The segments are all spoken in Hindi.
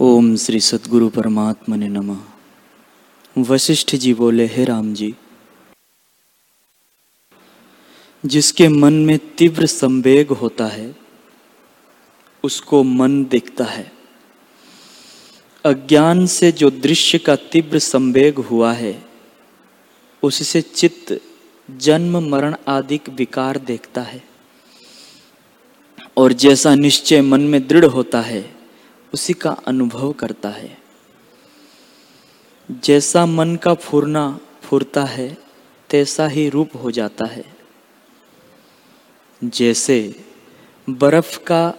ओम श्री सदगुरु परमात्मा ने नमः। वशिष्ठ जी बोले, हे राम जी, जिसके मन में तीव्र संवेग होता है, उसको मन दिखता है। अज्ञान से जो दृश्य का तीव्र संवेग हुआ है, उससे चित्त, जन्म, मरण आदि विकार देखता है। और जैसा निश्चय मन में दृढ़ होता है उसी का अनुभव करता है। जैसा मन का फूरना फूरता है, तैसा ही रूप हो जाता है। जैसे बर्फ़ का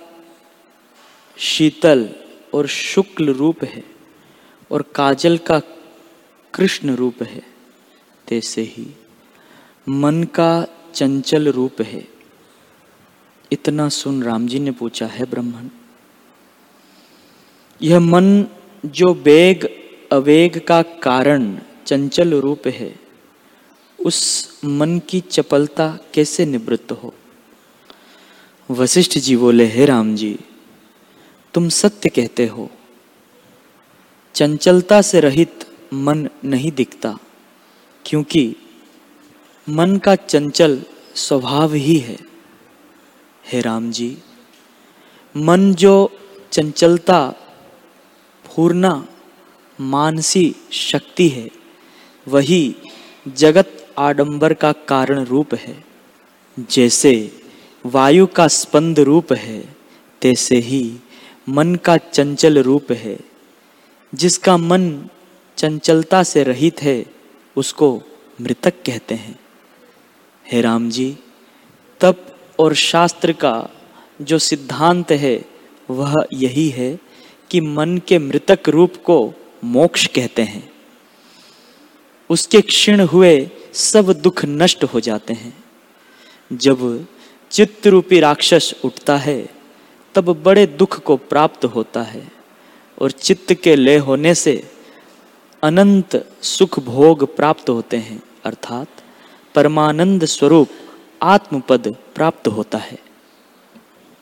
शीतल और शुक्ल रूप है और काजल का कृष्ण रूप है, तैसे ही मन का चंचल रूप है। इतना सुन राम जी ने पूछा, है ब्राह्मण यह मन जो वेग, अवेग का कारण, चंचल रूप है, उस मन की चपलता कैसे निवृत्त हो? वशिष्ठ जी बोले, हे राम जी, तुम सत्य कहते हो। चंचलता से रहित मन नहीं दिखता, क्योंकि मन का चंचल स्वभाव ही है। हे राम जी, मन जो चंचलता फूरना मानसी शक्ति है। वही जगत आडंबर का कारण रूप है। जैसे वायु का स्पंद रूप है, तैसे ही मन का चंचल रूप है। जिसका मन चंचलता से रहित है, उसको मृतक कहते हैं। हे राम जी, तप और शास्त्र का जो सिद्धांत है, वह यही है कि मन के मृतक रूप को मोक्ष कहते हैं। उसके क्षीण हुए सब दुख नष्ट हो जाते हैं। जब चित्त रूपी राक्षस उठता है, तब बड़े दुख को प्राप्त होता है और चित्त के लय होने से अनंत सुख भोग प्राप्त होते हैं, अर्थात परमानंद स्वरूप आत्मपद प्राप्त होता है।